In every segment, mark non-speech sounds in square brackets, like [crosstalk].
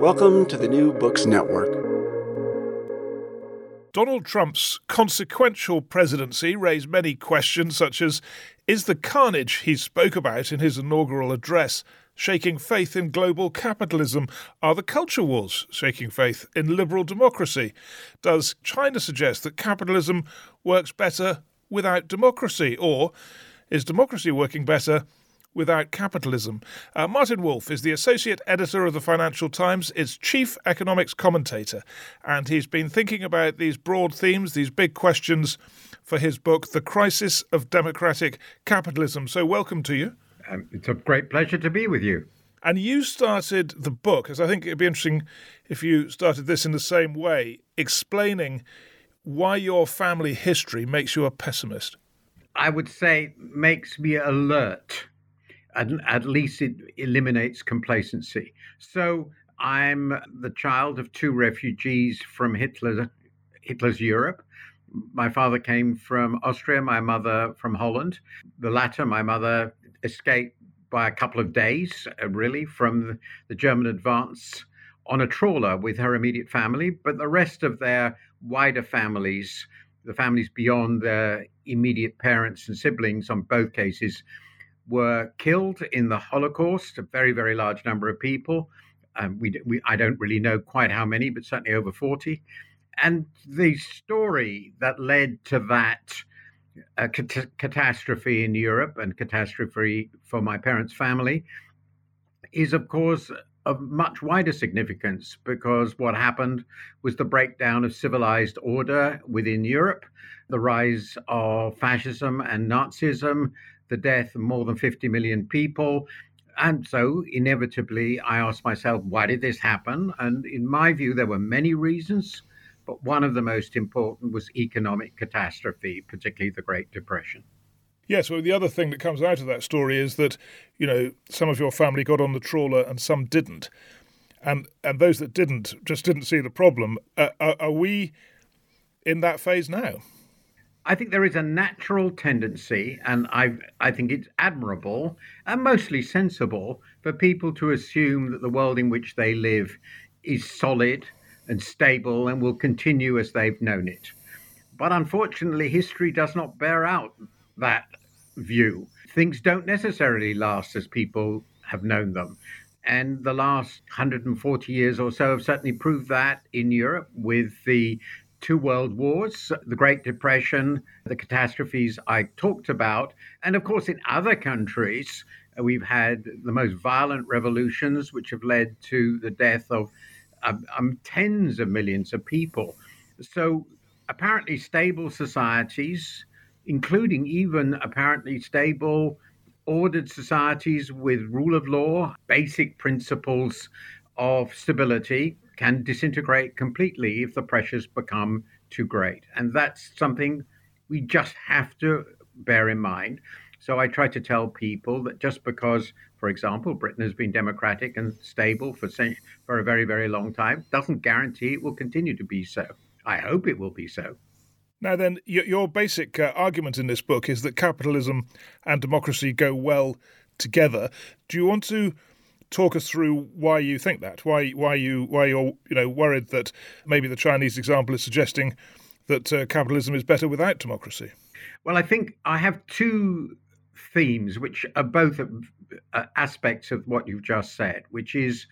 Welcome to the New Books Network. Donald Trump's consequential presidency raised many questions, such as Is the carnage he spoke about in his inaugural address shaking faith in global capitalism? Are the culture wars shaking faith in liberal democracy? Does China suggest that capitalism works better without democracy? Or is democracy working better without capitalism. Uh, Martin Wolf is the associate editor of the Financial Times, its chief economics commentator, and he's been thinking about these broad themes, these big questions for his book, The Crisis of Democratic Capitalism. So, welcome to you. Um, it's a great pleasure to be with you. And you started the book, as I think it'd be interesting if you started this in the same way, explaining why your family history makes you a pessimist. I would say makes me alert at, at least it eliminates complacency. So I'm the child of two refugees from Hitler, Hitler's Europe. My father came from Austria, my mother from Holland. The latter, my mother escaped by a couple of days, uh, really, from the German advance on a trawler with her immediate family. But the rest of their wider families, the families beyond their immediate parents and siblings, on both cases, were killed in the Holocaust, a very, very large number of people. Um, we, we, I don't really know quite how many, but certainly over 40. And the story that led to that uh, cat- catastrophe in Europe and catastrophe for my parents' family is, of course, of much wider significance because what happened was the breakdown of civilized order within Europe, the rise of fascism and Nazism, the death of more than 50 million people. And so, inevitably, I asked myself, why did this happen? And in my view, there were many reasons, but one of the most important was economic catastrophe, particularly the Great Depression. Yes, well, the other thing that comes out of that story is that, you know, some of your family got on the trawler and some didn't. And, and those that didn't just didn't see the problem. Uh, are, are we in that phase now? I think there is a natural tendency, and I I think it's admirable and mostly sensible for people to assume that the world in which they live is solid and stable and will continue as they've known it. But unfortunately, history does not bear out that view. Things don't necessarily last as people have known them. And the last 140 years or so have certainly proved that in Europe with the two world wars, the Great Depression, the catastrophes I talked about. And of course, in other countries, we've had the most violent revolutions, which have led to the death of um, um, tens of millions of people. So, apparently, stable societies, including even apparently stable, ordered societies with rule of law, basic principles of stability, can disintegrate completely if the pressures become too great. And that's something we just have to bear in mind. So I try to tell people that just because for example. Britain has been democratic and stable for, for a very, very long time. Doesn't guarantee it will continue to be so. I hope it will be so. Now, then, your basic uh, argument in this book is that capitalism and democracy go well together. Do you want to talk us through why you think that? Why, why you, why you're, you know, worried that maybe the Chinese example is suggesting that uh, capitalism is better without democracy? Well, I think I have two themes which are both uh, aspects of what you've just said, which is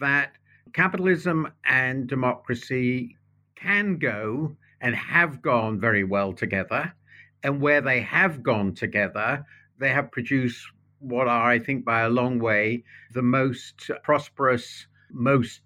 that capitalism and democracy can go and have gone very well together. And where they have gone together, they have produced what are, I think, by a long way, the most prosperous, most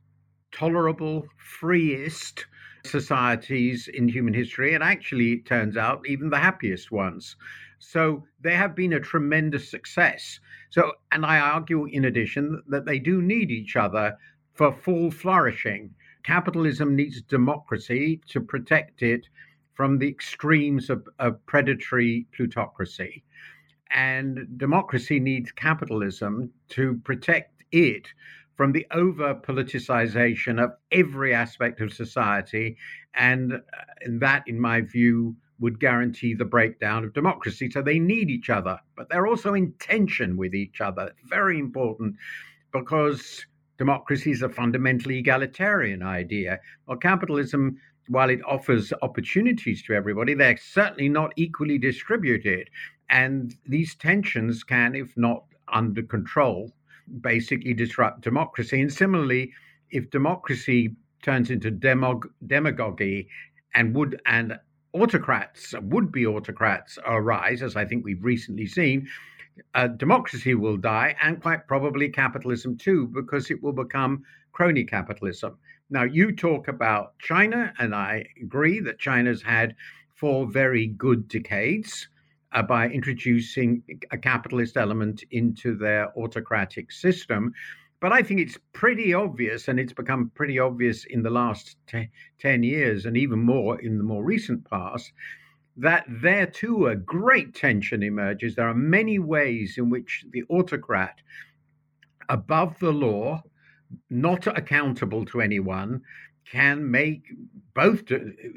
tolerable, freest societies in human history. And actually, it turns out, even the happiest ones. So they have been a tremendous success. So, and I argue, in addition, that they do need each other for full flourishing. Capitalism needs democracy to protect it from the extremes of, of predatory plutocracy. And democracy needs capitalism to protect it from the over politicization of every aspect of society. And, uh, and that, in my view, would guarantee the breakdown of democracy. So they need each other, but they're also in tension with each other. Very important because democracy is a fundamentally egalitarian idea. Well, capitalism, while it offers opportunities to everybody, they're certainly not equally distributed. And these tensions can, if not under control, basically disrupt democracy. And similarly, if democracy turns into demog- demagoguery and would and autocrats, would be autocrats, arise, as I think we've recently seen, uh, democracy will die, and quite probably capitalism too, because it will become crony capitalism. Now, you talk about China, and I agree that China's had four very good decades uh, by introducing a capitalist element into their autocratic system. But I think it's pretty obvious, and it's become pretty obvious in the last te- 10 years, and even more in the more recent past, that there too a great tension emerges. There are many ways in which the autocrat, above the law, not accountable to anyone, can make both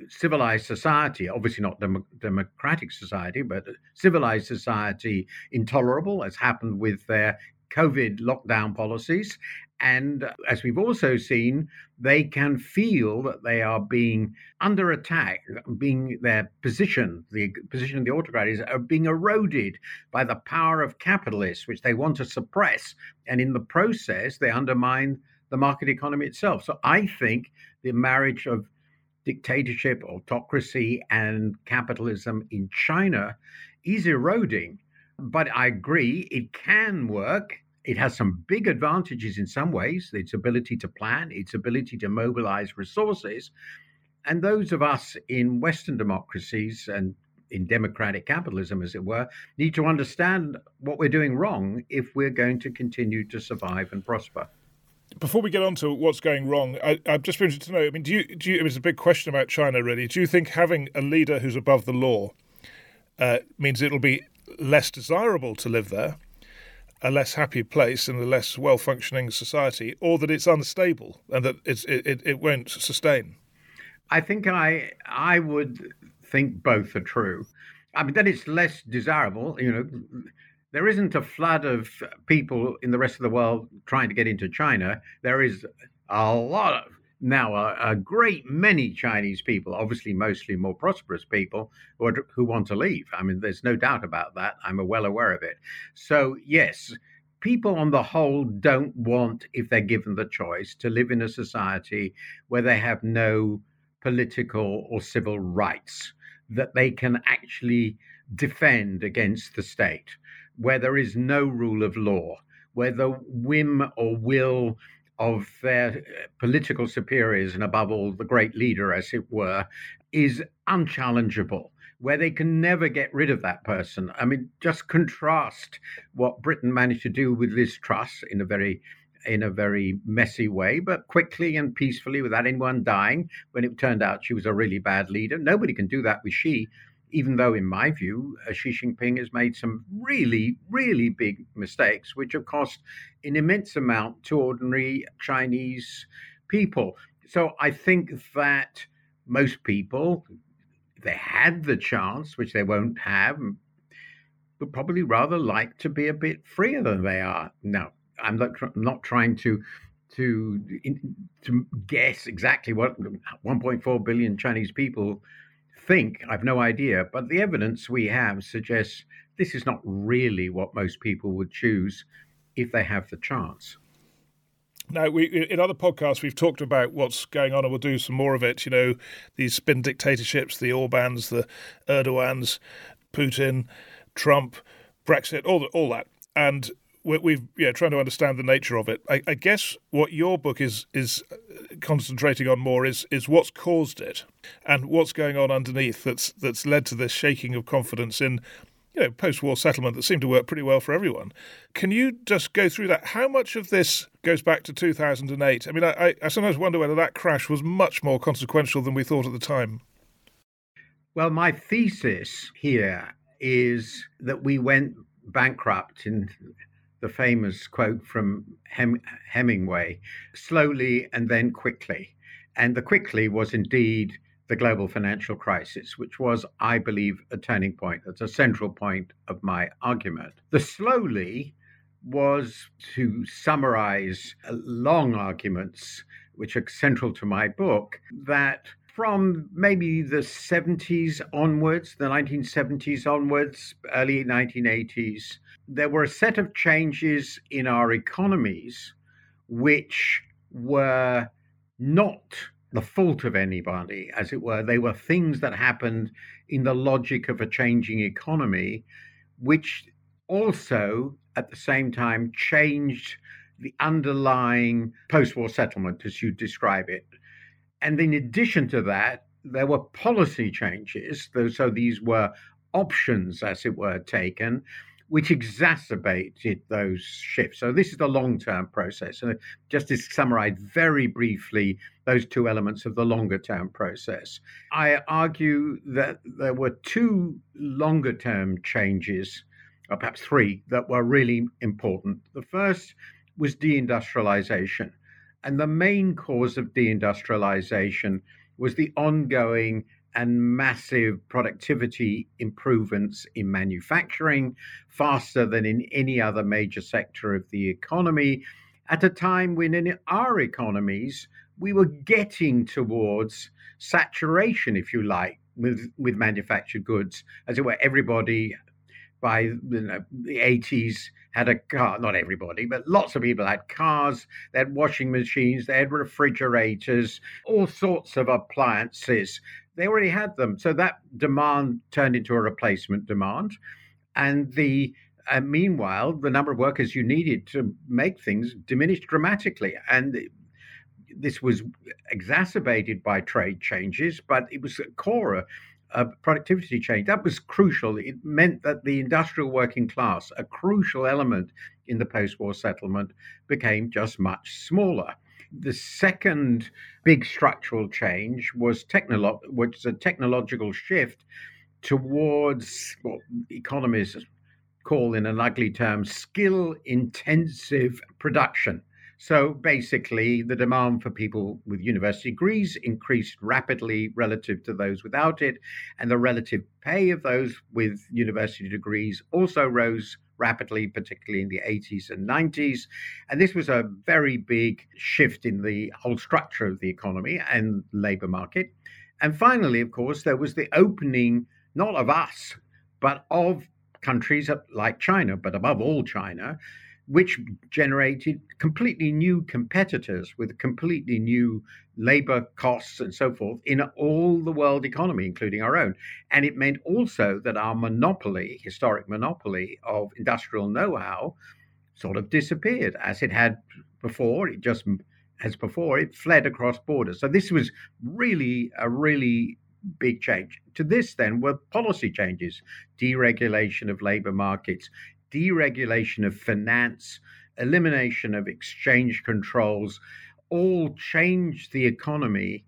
civilized society, obviously not dem- democratic society, but civilized society intolerable, as happened with their COVID lockdown policies. And uh, as we've also seen, they can feel that they are being under attack, being their position, the position of the autocrat are being eroded by the power of capitalists, which they want to suppress. And in the process, they undermine the market economy itself. So I think the marriage of dictatorship, autocracy, and capitalism in China is eroding. But I agree, it can work. It has some big advantages in some ways its ability to plan, its ability to mobilize resources. And those of us in Western democracies and in democratic capitalism, as it were, need to understand what we're doing wrong if we're going to continue to survive and prosper before we get on to what's going wrong, I, am just interested to know. I mean, do you, do you? It was a big question about China, really. Do you think having a leader who's above the law uh, means it'll be less desirable to live there, a less happy place, and a less well-functioning society, or that it's unstable and that it's, it, it won't sustain? I think I I would think both are true. I mean, that it's less desirable. You know, there isn't a flood of people in the rest of the world trying to get into China. There is a lot of now a, a great many Chinese people, obviously mostly more prosperous people, who, are, who want to leave. I mean, there's no doubt about that. I'm well aware of it. So yes, people on the whole don't want, if they're given the choice, to live in a society where they have no political or civil rights that they can actually defend against the state where there is no rule of law, where the whim or will of their uh, political superiors, and above all, the great leader, as it were, is unchallengeable, where they can never get rid of that person. I mean, just contrast what Britain managed to do with Liz Truss in a very in a very messy way, but quickly and peacefully without anyone dying when it turned out she was a really bad leader. Nobody can do that with Xi even though, in my view, uh, Xi Jinping has made some really, really big mistakes, which have cost an immense amount to ordinary Chinese people. So I think that most people, they had the chance, which they won't have, would probably rather like to be a bit freer than they are. Now, I'm not, not trying to to to guess exactly what 1.4 billion Chinese people think. I've no idea, but the evidence we have suggests this is not really what most people would choose if they have the chance. Now, we, in other podcasts, we've talked about what's going on, and we'll do some more of it. You know, these spin dictatorships, the Orbans, the Erdogans, Putin, Trump, Brexit, all, all that. And we've yeah trying to understand the nature of it. I, I, guess what your book is is uh, concentrating on more is is what's caused it and what's going on underneath that's that's led to this shaking of confidence in you know post-war settlement that seemed to work pretty well for everyone. Can you just go through that? How much of this goes back to 2008? I mean, I, I sometimes wonder whether that crash was much more consequential than we thought at the time. Well, my thesis here is that we went bankrupt in the famous quote from Hem- Hemingway slowly and then quickly. And the quickly was indeed the global financial crisis, which was, I believe, a turning point. That's a central point of my argument. The slowly was to summarize uh, long arguments, which are central to my book, that from maybe the 70s onwards, the 1970s onwards, early 1980s, there were a set of changes in our economies which were not the fault of anybody, as it were. They were things that happened in the logic of a changing economy, which also at the same time changed the underlying post war settlement, as you describe it. And in addition to that, there were policy changes. So these were options, as it were, taken, which exacerbated those shifts. So this is the long-term process. And just to summarize very briefly those two elements of the longer-term process, I argue that there were two longer-term changes, or perhaps three, that were really important. The first was deindustrialization. And the main cause of deindustrialization was the ongoing and massive productivity improvements in manufacturing, faster than in any other major sector of the economy, at a time when in our economies we were getting towards saturation, if you like, with, with manufactured goods. As it were, everybody by the 80s had a car. Not everybody, but lots of people had cars. They had washing machines. They had refrigerators, all sorts of appliances. They already had them. So that demand turned into a replacement demand. And the meanwhile, the number of workers you needed to make things diminished dramatically. And this was exacerbated by trade changes, but it was a core a productivity change. That was crucial. It meant that the industrial working class, a crucial element in the post war settlement, became just much smaller. The second big structural change was technolo- is a technological shift towards what economists call, in an ugly term, skill intensive production. So basically, the demand for people with university degrees increased rapidly relative to those without it, and the relative pay of those with university degrees also rose rapidly, particularly in the 80s and 90s. And this was a very big shift in the whole structure of the economy and labor market. And finally, of course, there was the opening not of us, but of countries like China, but above all China, which generated completely new competitors with completely new labor costs and so forth in all the world economy, including our own. And it meant also that our monopoly, historic monopoly of industrial know how, sort of disappeared as it had before. It just, as before, it fled across borders. So this was really a really big change. To this, then, were policy changes, deregulation of labor markets, deregulation of finance, elimination of exchange controls, all changed the economy,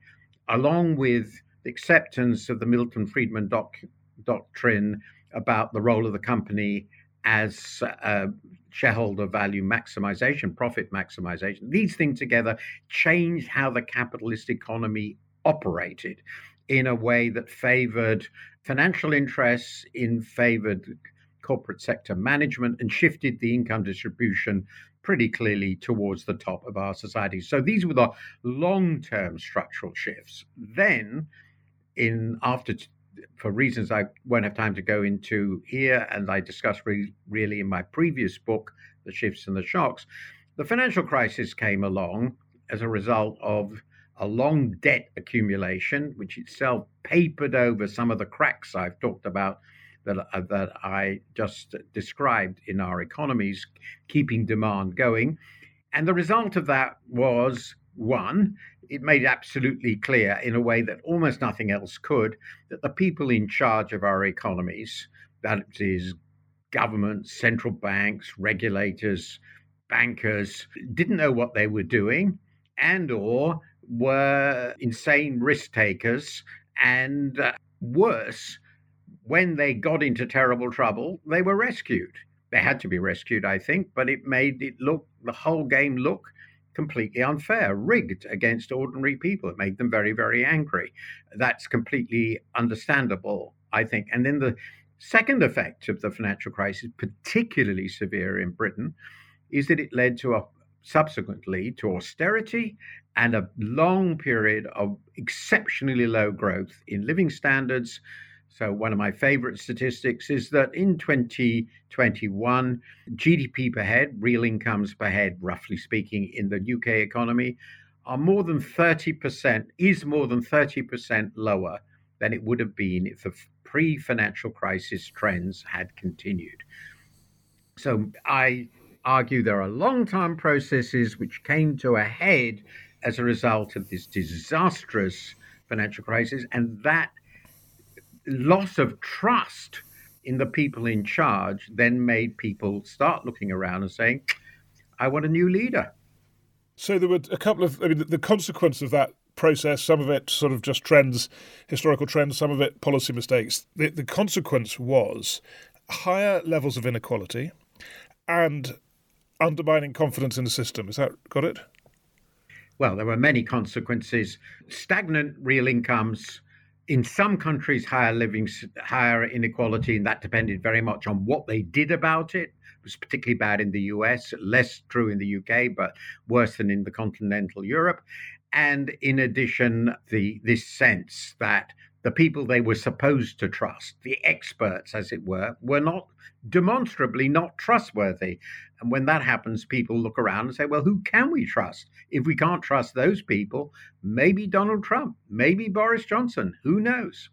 along with the acceptance of the Milton Friedman doc- doctrine about the role of the company as uh, shareholder value maximization, profit maximization. These things together changed how the capitalist economy operated in a way that favored financial interests, in favored corporate sector management, and shifted the income distribution pretty clearly towards the top of our society. So these were the long-term structural shifts. Then, in after for reasons I won't have time to go into here, and I discussed re- really in my previous book, The Shifts and the Shocks, the financial crisis came along as a result of a long debt accumulation, which itself papered over some of the cracks I've talked about that, uh, that I just described in our economies, keeping demand going. And the result of that was one, it made absolutely clear in a way that almost nothing else could that the people in charge of our economies, that is, governments, central banks, regulators, bankers, didn't know what they were doing and or were insane risk takers and uh, worse when they got into terrible trouble they were rescued. They had to be rescued i think but it made it look the whole game look completely unfair rigged against ordinary people. It made them very very angry. That's completely understandable i think. And then the second effect of the financial crisis particularly severe in britain is that it led to a subsequently to austerity and a long period of exceptionally low growth in living standards. So, one of my favorite statistics is that in 2021, GDP per head, real incomes per head, roughly speaking, in the UK economy are more than 30%, is more than 30% lower than it would have been if the pre financial crisis trends had continued. So, I argue there are long term processes which came to a head as a result of this disastrous financial crisis. And that loss of trust in the people in charge then made people start looking around and saying, I want a new leader. So there were a couple of, I mean, the consequence of that process, some of it sort of just trends, historical trends, some of it policy mistakes. The, the consequence was higher levels of inequality and undermining confidence in the system. Is that got it? Well, there were many consequences. Stagnant real incomes, in some countries, higher living, higher inequality, and that depended very much on what they did about it. It was particularly bad in the US, less true in the UK, but worse than in the continental Europe. And in addition, the this sense that the people they were supposed to trust, the experts, as it were, were not demonstrably not trustworthy. And when that happens, people look around and say, well, who can we trust? If we can't trust those people, maybe Donald Trump, maybe Boris Johnson, who knows?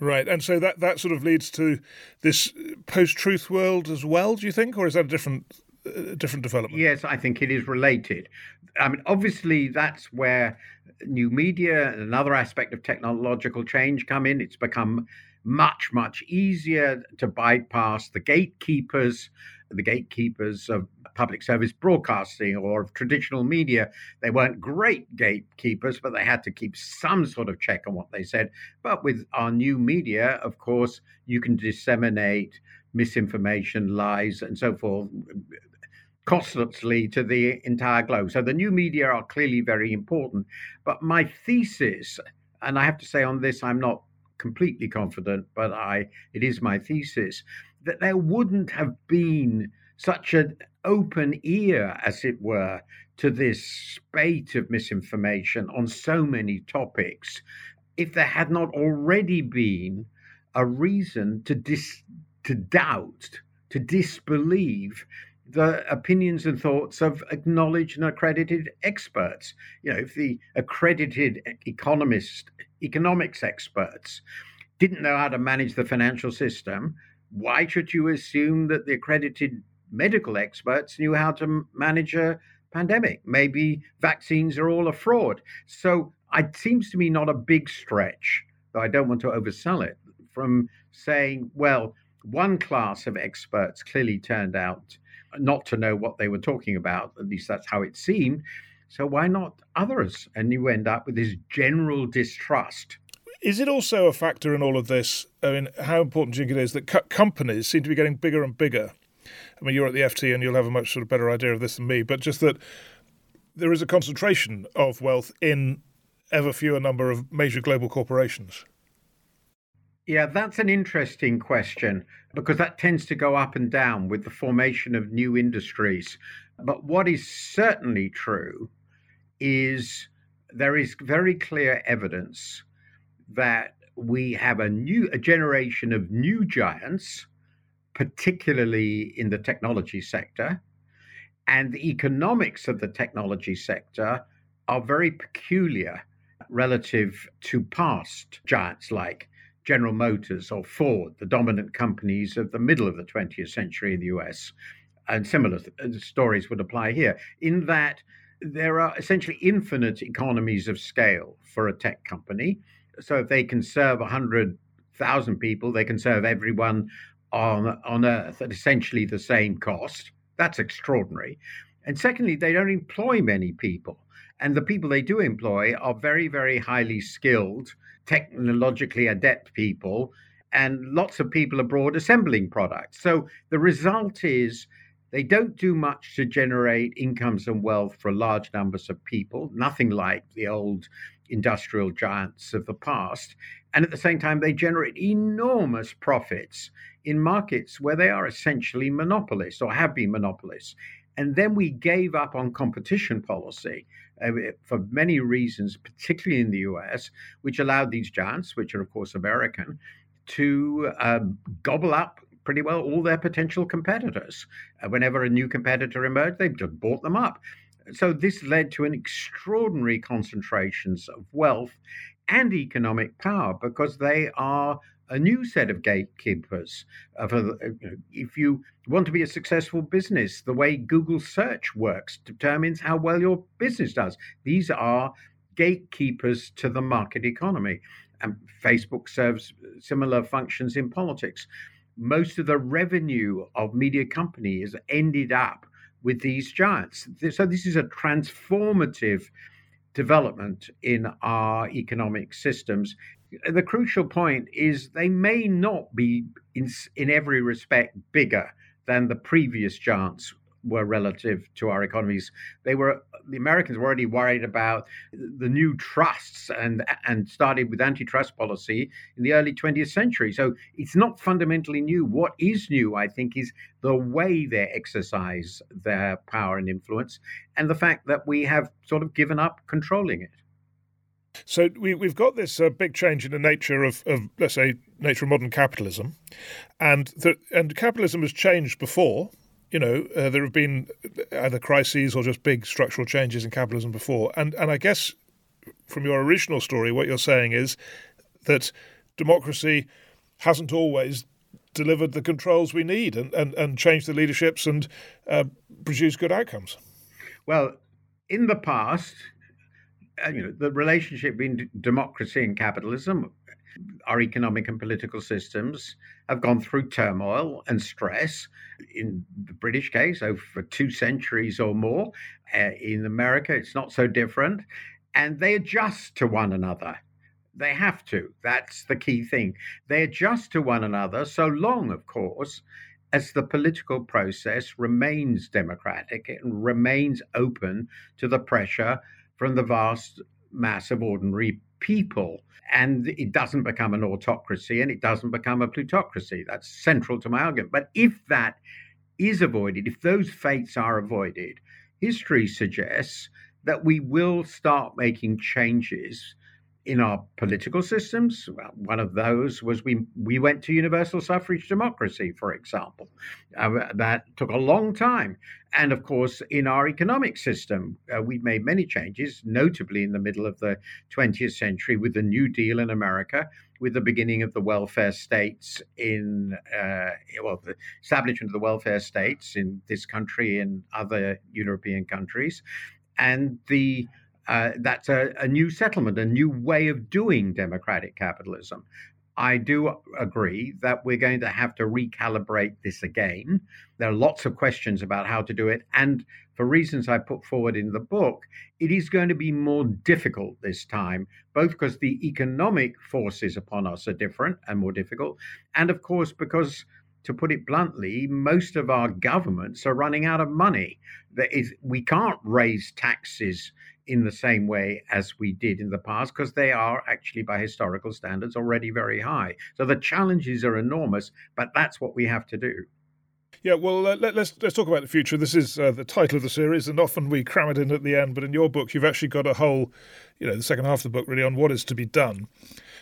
Right, and so that, that sort of leads to this uh, post-truth world as well. Do you think, or is that a different different development? Yes, I think it is related. I mean, obviously, that's where new media and another aspect of technological change come in. It's become much, much easier to bypass the gatekeepers, the gatekeepers of public service broadcasting or of traditional media. They weren't great gatekeepers, but they had to keep some sort of check on what they said. But with our new media, of course, you can disseminate misinformation, lies, and so forth costlessly to the entire globe. So the new media are clearly very important. But my thesis, and I have to say on this, I'm not completely confident, but I it is my thesis that there wouldn't have been such an open ear, as it were, to this spate of misinformation on so many topics if there had not already been a reason to dis, to doubt, to disbelieve the opinions and thoughts of acknowledged and accredited experts. You know, if the accredited economists, economics experts didn't know how to manage the financial system, why should you assume that the accredited medical experts knew how to manage a pandemic? Maybe vaccines are all a fraud. So it seems to me not a big stretch, though I don't want to oversell it, from saying, well, one class of experts clearly turned out not to know what they were talking about. At least that's how it seemed. So why not others? And you end up with this general distrust. Is it also a factor in all of this? I mean, how important do you think it is that co- companies seem to be getting bigger and bigger? I mean, you're at the FT and you'll have a much sort of better idea of this than me, but just that there is a concentration of wealth in ever fewer number of major global corporations. Yeah, that's an interesting question because that tends to go up and down with the formation of new industries. But what is certainly true is there is very clear evidence that we have a new a generation of new giants, particularly in the technology sector, and the economics of the technology sector are very peculiar relative to past giants like General Motors or Ford, the dominant companies of the middle of the 20th century in the US. And similar uh, stories would apply here, in that there are essentially infinite economies of scale for a tech company. So if they can serve 100,000 people, they can serve everyone on, on Earth at essentially the same cost. That's extraordinary. And secondly, they don't employ many people. And the people they do employ are very, very highly skilled, technologically adept people, and lots of people abroad assembling products. So the result is they don't do much to generate incomes and wealth for large numbers of people, nothing like the old industrial giants of the past. And at the same time, they generate enormous profits in markets where they are essentially monopolists or have been monopolists. And then we gave up on competition policy uh, for many reasons, particularly in the US, which allowed these giants, which are, of course, American, to uh, gobble up pretty well all their potential competitors. Uh, whenever a new competitor emerged, they just bought them up. So this led to an extraordinary concentrations of wealth and economic power because they are a new set of gatekeepers. Uh, if you want to be a successful business, the way Google search works determines how well your business does. These are gatekeepers to the market economy. And Facebook serves similar functions in politics. Most of the revenue of media companies ended up with these giants. So this is a transformative development in our economic systems the crucial point is they may not be in, in every respect bigger than the previous giants were relative to our economies. They were the Americans were already worried about the new trusts and and started with antitrust policy in the early 20th century. So it's not fundamentally new. What is new, I think, is the way they exercise their power and influence, and the fact that we have sort of given up controlling it. So we, have got this uh, big change in the nature of, of, let's say, nature of modern capitalism, and the, and capitalism has changed before. You know, uh, there have been either crises or just big structural changes in capitalism before, and and I guess from your original story, what you're saying is that democracy hasn't always delivered the controls we need and, and, and changed the leaderships and uh, produced good outcomes. Well, in the past, you know, the relationship between democracy and capitalism, our economic and political systems have gone through turmoil and stress. In the British case, over two centuries or more. Uh, in America, it's not so different. And they adjust to one another. They have to. That's the key thing. They adjust to one another so long, of course, as the political process remains democratic and remains open to the pressure from the vast mass of ordinary people. And it doesn't become an autocracy and it doesn't become a plutocracy. That's central to my argument. But if that is avoided, if those fates are avoided, history suggests that we will start making changes in our political systems. Well, one of those was we we went to universal suffrage democracy, for example. Uh, that took a long time, and of course, in our economic system, uh, we made many changes, notably in the middle of the 20th century with the New Deal in America, with the beginning of the welfare states in uh, well, the establishment of the welfare states in this country and other European countries, and the uh, that's a, a, new settlement, a new way of doing democratic capitalism. I do agree that we're going to have to recalibrate this again. There are lots of questions about how to do it. And for reasons I put forward in the book, it is going to be more difficult this time, both because the economic forces upon us are different and more difficult. And of course, because to put it bluntly, most of our governments are running out of money. That is, we can't raise taxes in the same way as we did in the past because they are actually, by historical standards, already very high. So the challenges are enormous, but that's what we have to do. Yeah, well, uh, let, us let's, let's talk about the future. This is uh, the title of the series, and often we cram it in at the end. But in your book, you've actually got a whole, you know, the second half of the book really on what is to be done.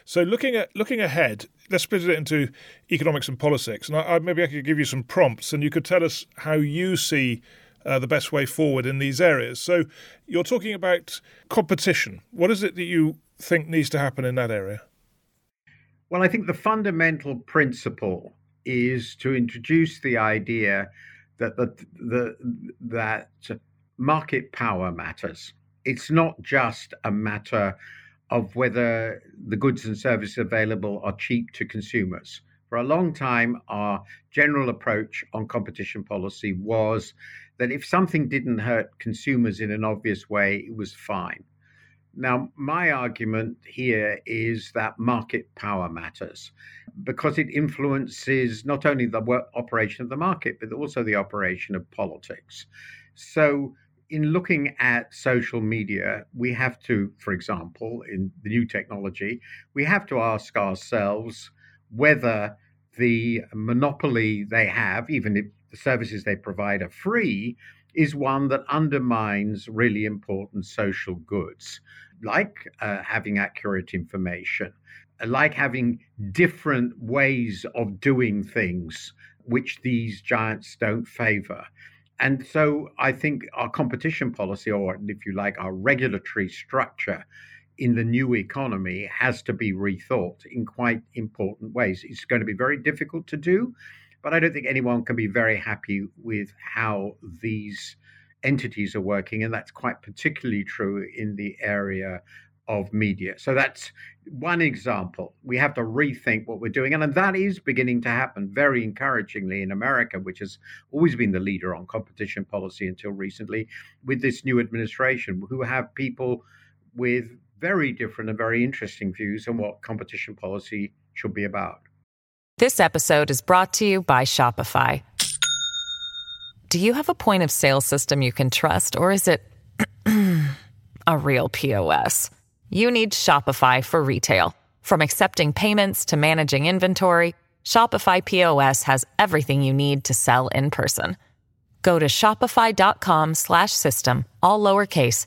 So looking at looking ahead, let's split it into economics and politics, and I, I, maybe I could give you some prompts, and you could tell us how you see uh, the best way forward in these areas. So you're talking about competition. What is it that you think needs to happen in that area? Well, I think the fundamental principle is to introduce the idea that the, the that market power matters. It's not just a matter of whether the goods and services available are cheap to consumers. For a long time, our general approach on competition policy was that if something didn't hurt consumers in an obvious way, it was fine. Now, my argument here is that market power matters because it influences not only the operation of the market, but also the operation of politics. So, in looking at social media, we have to, for example, in the new technology, we have to ask ourselves whether the monopoly they have, even if the services they provide are free, is one that undermines really important social goods, like uh, having accurate information, like having different ways of doing things, which these giants don't favor. And so I think our competition policy, or if you like, our regulatory structure, in the new economy has to be rethought in quite important ways. It's going to be very difficult to do, but I don't think anyone can be very happy with how these entities are working. And that's quite particularly true in the area of media. So that's one example. We have to rethink what we're doing. And that is beginning to happen very encouragingly in America, which has always been the leader on competition policy until recently, with this new administration, who have people with very different and very interesting views on what competition policy should be about. This episode is brought to you by Shopify. Do you have a point of sale system you can trust, or is it [clears throat] a real POS? You need Shopify for retail. From accepting payments to managing inventory, Shopify POS has everything you need to sell in person. Go to shopify.com/system all lowercase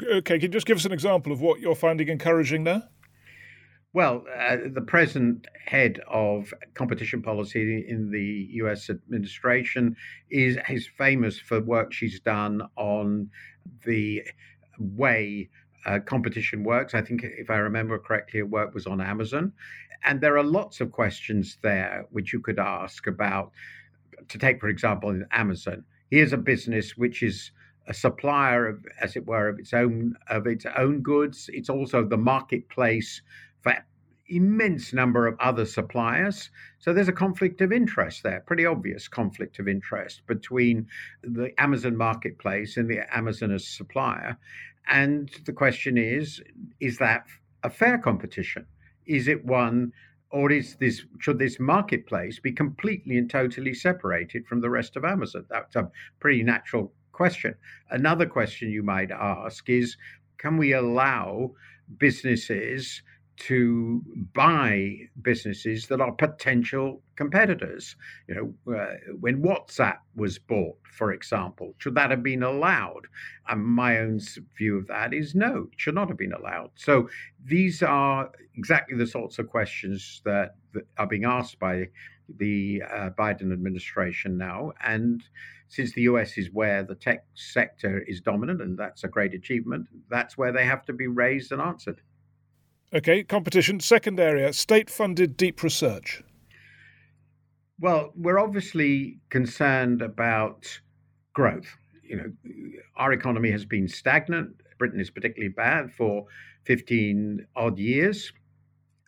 Okay, can you just give us an example of what you're finding encouraging there? Well, uh, the present head of competition policy in the US administration is, is famous for work she's done on the way uh, competition works. I think, if I remember correctly, her work was on Amazon. And there are lots of questions there which you could ask about. To take, for example, Amazon. Here's a business which is a supplier of, as it were, of its own of its own goods. It's also the marketplace for immense number of other suppliers. So there's a conflict of interest there, pretty obvious conflict of interest between the Amazon marketplace and the Amazon as supplier. And the question is, is that a fair competition? Is it one or is this should this marketplace be completely and totally separated from the rest of Amazon? That's a pretty natural question. Another question you might ask is can we allow businesses to buy businesses that are potential competitors. You know, uh, when WhatsApp was bought, for example, should that have been allowed? And my own view of that is no, it should not have been allowed. So these are exactly the sorts of questions that, that are being asked by the uh, Biden administration now. And since the US is where the tech sector is dominant, and that's a great achievement, that's where they have to be raised and answered. Okay, competition. Second area state funded deep research. Well, we're obviously concerned about growth. You know, our economy has been stagnant. Britain is particularly bad for 15 odd years.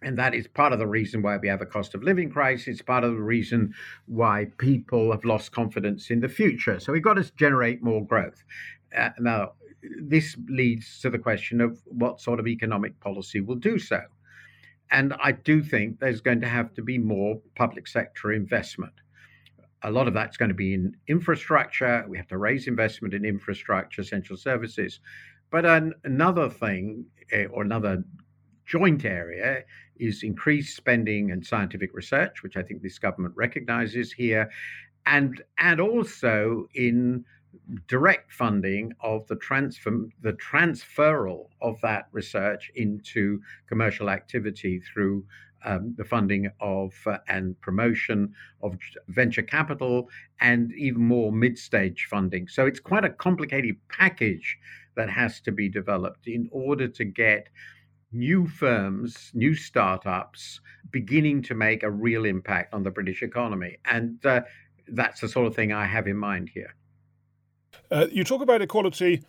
And that is part of the reason why we have a cost of living crisis, part of the reason why people have lost confidence in the future. So we've got to generate more growth. Uh, now, this leads to the question of what sort of economic policy will do so. And I do think there's going to have to be more public sector investment. A lot of that's going to be in infrastructure. We have to raise investment in infrastructure, essential services. But an, another thing, eh, or another joint area, is increased spending and scientific research, which I think this government recognizes here, and and also in direct funding of the transfer the transferal of that research into commercial activity through um, the funding of uh, and promotion of venture capital and even more mid-stage funding. So it's quite a complicated package that has to be developed in order to get new firms, new startups beginning to make a real impact on the British economy. And uh, that's the sort of thing I have in mind here. Uh, you talk about equality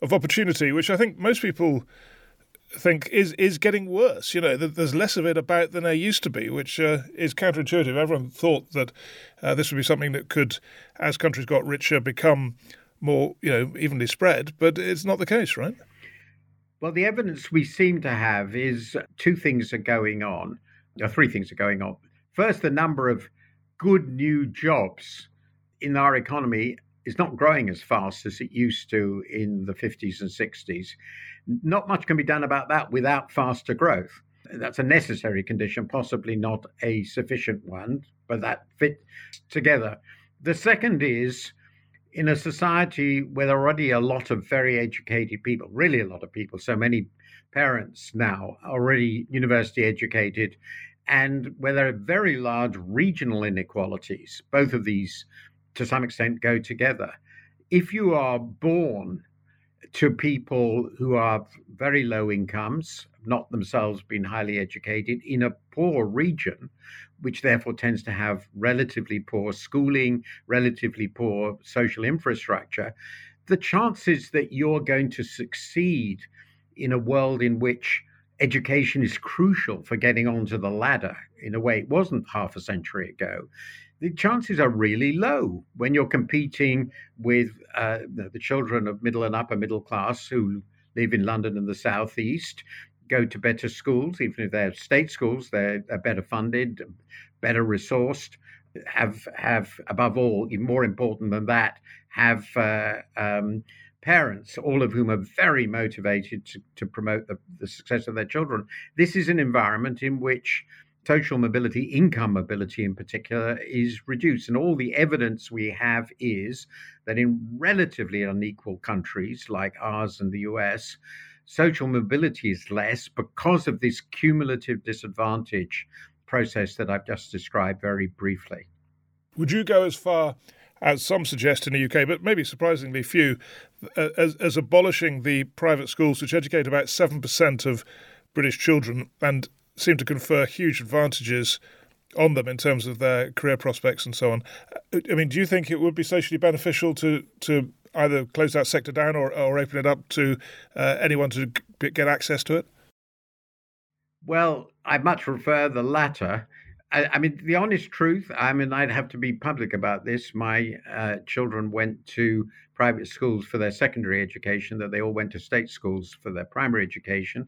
of opportunity, which I think most people think is is getting worse. You know, there's less of it about than there used to be, which uh, is counterintuitive. Everyone thought that uh, this would be something that could, as countries got richer, become more you know evenly spread, but it's not the case, right? Well, the evidence we seem to have is two things are going on, or three things are going on. First, the number of good new jobs in our economy is not growing as fast as it used to in the 50s and 60s. Not much can be done about that without faster growth. That's a necessary condition, possibly not a sufficient one, but that fit together. The second is in a society where there are already a lot of very educated people, really a lot of people, so many parents now already university educated, and where there are very large regional inequalities. Both of these, to some extent, go together. If you are born to people who are very low incomes, not themselves being highly educated, in a poor region, which therefore tends to have relatively poor schooling, relatively poor social infrastructure, the chances that you're going to succeed in a world in which education is crucial for getting onto the ladder in a way it wasn't half a century ago the chances are really low when you're competing with uh, the children of middle and upper middle class who live in London and the southeast, go to better schools, even if they're state schools, they're, they're better funded, better resourced, have have above all, even more important than that, have uh, um, parents, all of whom are very motivated to, to promote the, the success of their children. This is an environment in which social mobility, income mobility in particular, is reduced. And all the evidence we have is that in relatively unequal countries like ours and the US, social mobility is less because of this cumulative disadvantage process that I've just described very briefly. Would you go as far as some suggest in the UK, but maybe surprisingly few, as, as abolishing the private schools, which educate about 7% of British children and seem to confer huge advantages on them in terms of their career prospects and so on. I mean, do you think it would be socially beneficial to to either close that sector down or, or open it up to uh, anyone to get access to it? Well, I much prefer the latter. I, I, mean, the honest truth, I mean, I'd have to be public about this. My uh, children went to private schools for their secondary education, that they all went to state schools for their primary education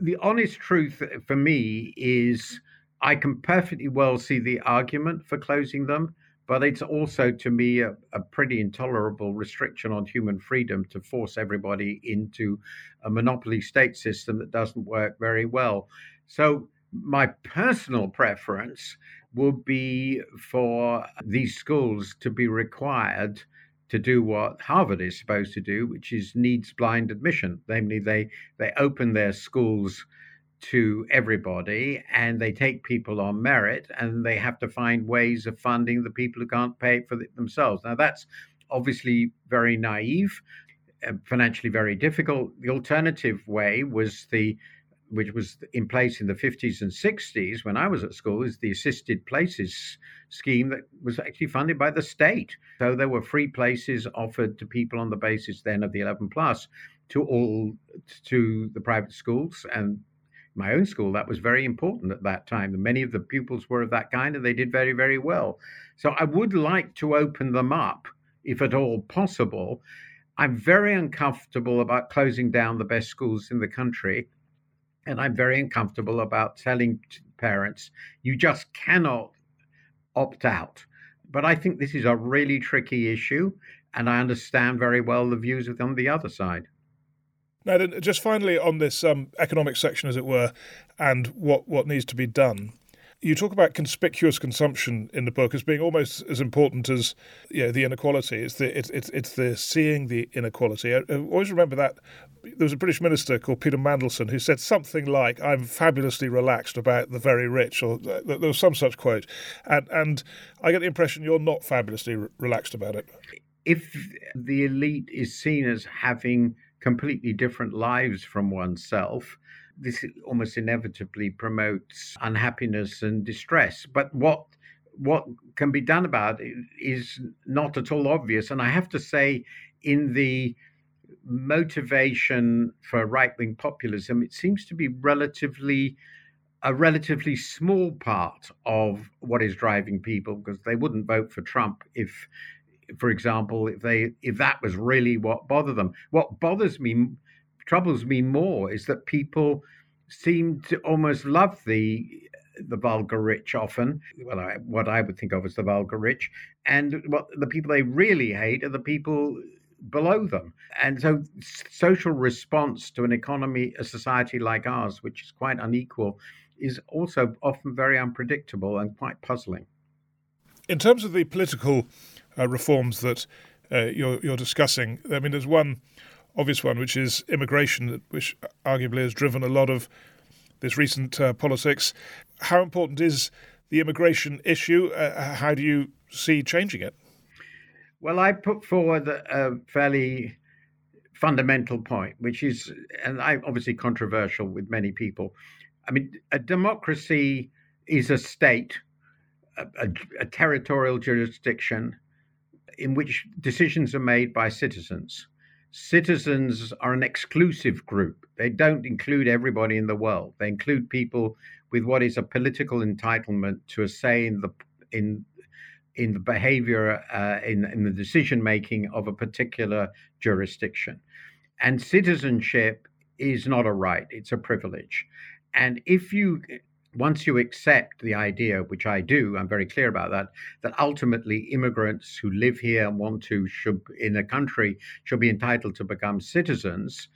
the honest truth for me is I can perfectly well see the argument for closing them, but it's also to me a, a, pretty intolerable restriction on human freedom to force everybody into a monopoly state system that doesn't work very well. So, my personal preference would be for these schools to be required to do what Harvard is supposed to do, which is needs blind admission. Namely, they they open their schools to everybody and they take people on merit and they have to find ways of funding the people who can't pay for it themselves. Now, that's obviously very naive, uh, financially very difficult. The alternative way was the which was in place in the 50s and 60s when I was at school, is the assisted places scheme that was actually funded by the state. So there were free places offered to people on the basis then of the 11 plus to all to the private schools and my own school, that was very important at that time. Many of the pupils were of that kind and they did very, very well. So I would like to open them up, if at all possible. I'm very uncomfortable about closing down the best schools in the country. And I'm very uncomfortable about telling parents, you just cannot opt out. But I think this is a really tricky issue. And I understand very well the views of them on the other side. Now, just finally on this um, economic section, as it were, and what, what needs to be done. You talk about conspicuous consumption in the book as being almost as important as you know, the inequality. It's the it's it's the seeing the inequality. I, I always remember that there was a British minister called Peter Mandelson who said something like, "I'm fabulously relaxed about the very rich," or there was some such quote, and and I get the impression you're not fabulously relaxed about it. If the elite is seen as having completely different lives from oneself, this almost inevitably promotes unhappiness and distress. But what what can be done about it is not at all obvious. And I have to say, in the motivation for right wing populism, it seems to be relatively a relatively small part of what is driving people because they wouldn't vote for Trump if for example, if they if that was really what bothered them. What bothers me, troubles me more, is that people seem to almost love the the vulgar rich often. Well, I, what I would think of as the vulgar rich, and what the people they really hate are the people below them. And so, social response to an economy, a society like ours, which is quite unequal, is also often very unpredictable and quite puzzling. In terms of the political uh, reforms that uh, you're, you're discussing. I mean, there's one obvious one, which is immigration, which arguably has driven a lot of this recent uh, politics. How important is the immigration issue? Uh, how do you see changing it? Well, I put forward a fairly fundamental point, which is, and I obviously controversial with many people. I mean, a democracy is a state, a, a, a territorial jurisdiction in which decisions are made by citizens. Citizens are an exclusive group. They don't include everybody in the world. They include people with what is a political entitlement to a say in the in in the behavior uh, in in the decision making of a particular jurisdiction. And citizenship is not a right; it's a privilege. And if you once you accept the idea, which I do, I'm very clear about that, that ultimately immigrants who live here and want to should in a country should be entitled to become citizens,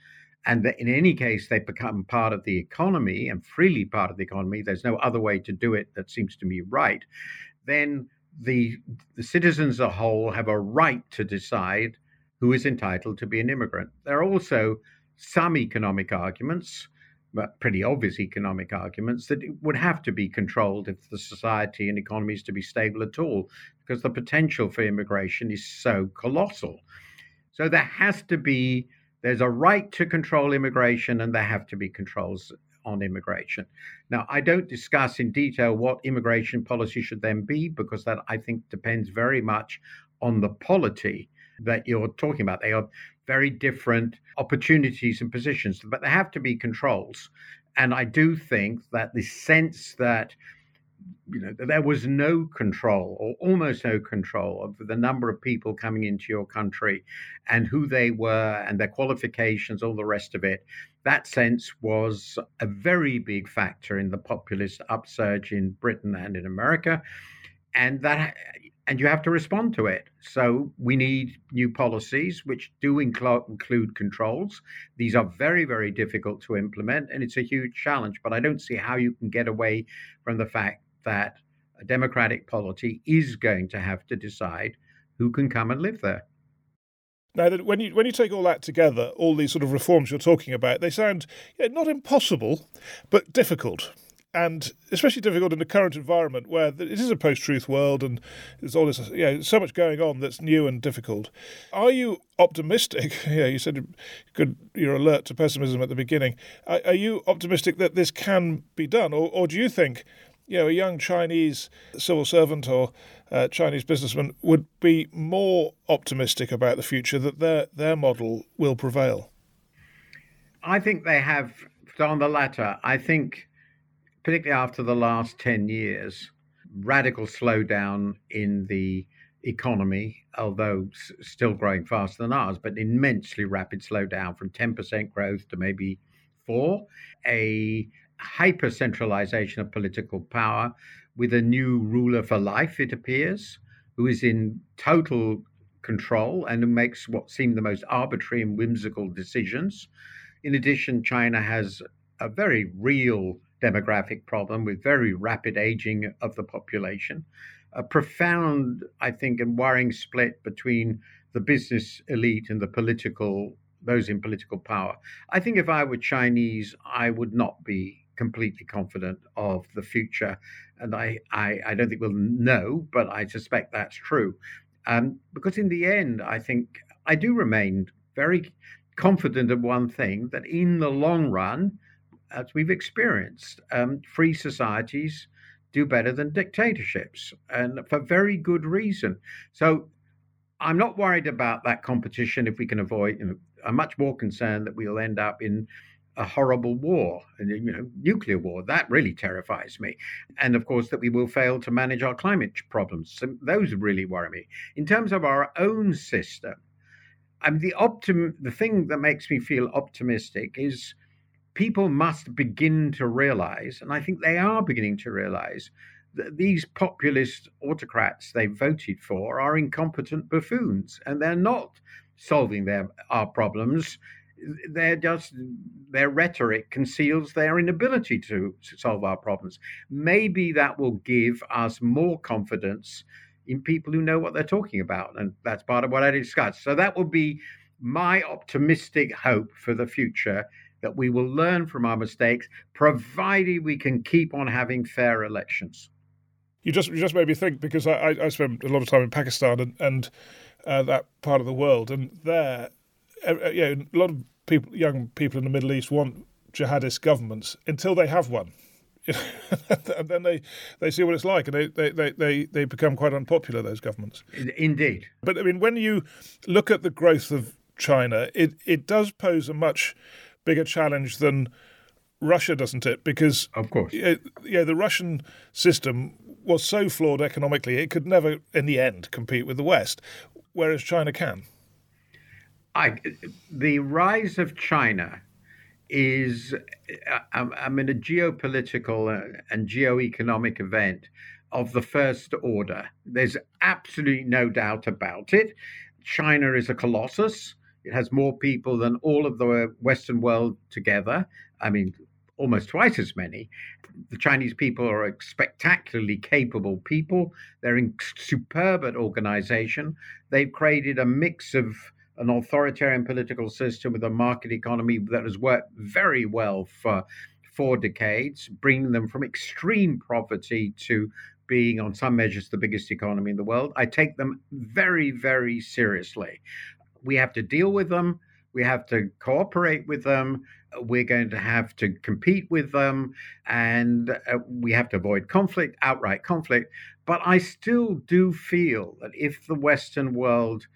and that in any case they become part of the economy and freely part of the economy. There's no other way to do it that seems to me right. Then the the citizens as a whole have a right to decide who is entitled to be an immigrant. There are also some economic arguments but pretty obvious economic arguments that it would have to be controlled if the society and economy is to be stable at all, because the potential for immigration is so colossal. So there has to be there's a right to control immigration, and there have to be controls on immigration. Now, I don't discuss in detail what immigration policy should then be, because that I think depends very much on the polity that you're talking about. They are very different opportunities and positions, but there have to be controls. And I do think that the sense that you know there was no control or almost no control of the number of people coming into your country and who they were and their qualifications all the rest of it that sense was a very big factor in the populist upsurge in britain and in america and that and you have to respond to it. So we need new policies which do include controls. These are very, very difficult to implement, and it's a huge challenge. But I don't see how you can get away from the fact that a democratic polity is going to have to decide who can come and live there. Now, when you when you take all that together, all these sort of reforms you're talking about, they sound yeah, not impossible, but difficult and especially difficult in the current environment where it is a post-truth world and there's all this, you know, so much going on that's new and difficult. Are you optimistic? [laughs] Yeah, you said good, you're alert to pessimism at the beginning. Are, are you optimistic that this can be done, or, or do you think, you know, a young Chinese civil servant or uh, Chinese businessman would be more optimistic about the future that their their model will prevail? I think they have on the latter. I think particularly after the last 10 years, radical slowdown in the economy, although s- still growing faster than ours, but an immensely rapid slowdown from 10% growth to maybe four, a hyper centralization of political power with a new ruler for life, it appears, who is in total control and who makes what seem the most arbitrary and whimsical decisions. In addition, China has a very real demographic problem with very rapid aging of the population, a profound, I think, and worrying split between the business elite and the political, those in political power. I think if I were Chinese, I would not be completely confident of the future. And I, I, I don't think we'll know, but I suspect that's true. Um, because in the end, I think I do remain very confident of one thing that in the long run, as we've experienced, um, free societies do better than dictatorships, and for very good reason. So I'm not worried about that competition if we can avoid. You know, I'm much more concerned that we'll end up in a horrible war, and you know, nuclear war. That really terrifies me, and of course that we will fail to manage our climate problems. So those really worry me. In terms of our own system, I mean, the optim- the thing that makes me feel optimistic is people must begin to realize, and I think they are beginning to realize, that these populist autocrats they voted for are incompetent buffoons and they're not solving their our problems they're just their rhetoric conceals their inability to, solve our problems maybe that will give us more confidence in people who know what they're talking about and that's part of what i discussed so that will be my optimistic hope for the future that we will learn from our mistakes, provided we can keep on having fair elections. You just you just made me think because I, I spent a lot of time in Pakistan and, and uh, that part of the world, and there, you know, a lot of people, young people in the Middle East want jihadist governments until they have one. [laughs] and then they, they see what it's like and they, they, they, they, they become quite unpopular, those governments. Indeed. But I mean, when you look at the growth of China, it, it does pose a much bigger challenge than Russia, doesn't it? Because of course, yeah, the Russian system was so flawed economically, it could never, in the end, compete with the West, whereas China can. I, the rise of China is, I, I mean, a geopolitical uh, and geoeconomic event of the first order. There's absolutely no doubt about it. China is a colossus. It has more people than all of the Western world together. I mean, almost twice as many. The Chinese people are a spectacularly capable people. They're in superb at organization. They've created a mix of an authoritarian political system with a market economy that has worked very well for four decades, bringing them from extreme poverty to being, on some measures, the biggest economy in the world. I take them very, very seriously we have to deal with them. We have to cooperate with them. We're going to have to compete with them. And uh, we have to avoid conflict, outright conflict. But I still do feel that if the Western world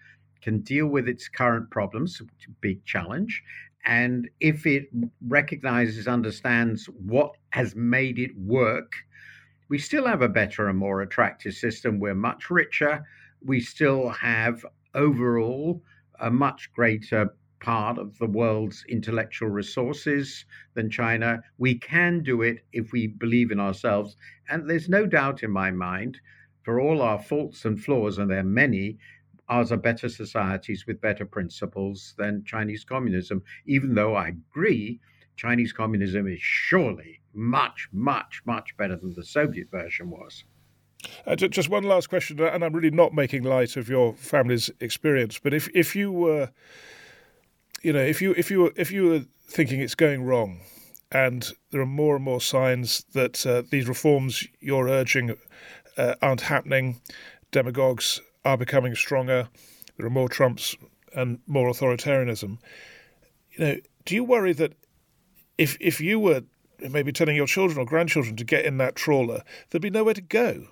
can deal with its current problems, big challenge, and if it recognizes, understands what has made it work, we still have a better and more attractive system. We're much richer. We still have overall a much greater part of the world's intellectual resources than China. We can do it if we believe in ourselves. And there's no doubt in my mind, For all our faults and flaws, and there are many, ours are better societies with better principles than Chinese communism, even though I agree Chinese communism is surely much, much, much better than the Soviet version was. Uh, just one last question, and I'm really not making light of your family's experience, but if, if you were, you know, if you if you were, if you were thinking it's going wrong, and there are more and more signs that uh, these reforms you're urging uh, aren't happening, demagogues are becoming stronger, there are more Trumps and more authoritarianism. You know, do you worry that if if you were maybe telling your children or grandchildren to get in that trawler, there'd be nowhere to go?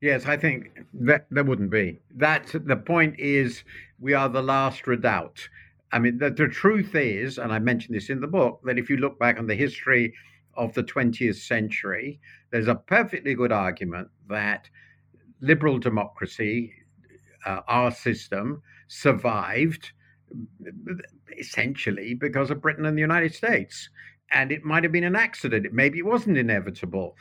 Yes, I think that there wouldn't be. That the point is, we are the last redoubt. I mean, the, the truth is, and I mentioned this in the book, that if you look back on the history of the 20th century, there's a perfectly good argument that liberal democracy, uh, our system, survived essentially because of Britain and the United States. And it might have been an accident. Maybe it wasn't inevitable.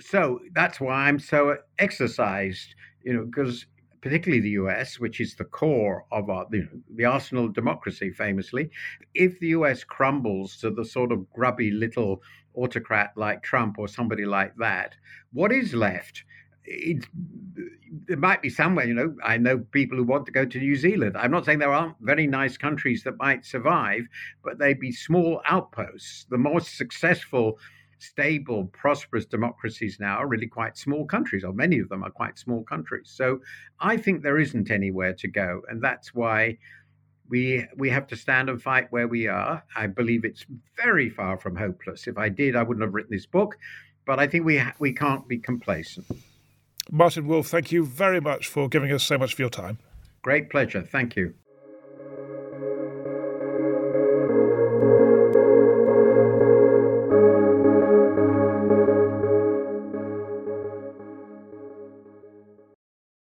So that's why I'm so exercised, you know, because particularly the US, which is the core of our, know, the arsenal of democracy, famously, if the US crumbles to the sort of grubby little autocrat like Trump or somebody like that, what is left? It, there might be somewhere, you know, I know people who want to go to New Zealand. I'm not saying there aren't very nice countries that might survive, but they'd be small outposts. The most successful, stable, prosperous democracies now are really quite small countries, or many of them are quite small countries. So I think there isn't anywhere to go. And that's why we we have to stand and fight where we are. I believe it's very far from hopeless. If I did, I wouldn't have written this book. But I think we ha- we can't be complacent. Martin Wolf, thank you very much for giving us so much of your time. Great pleasure. Thank you.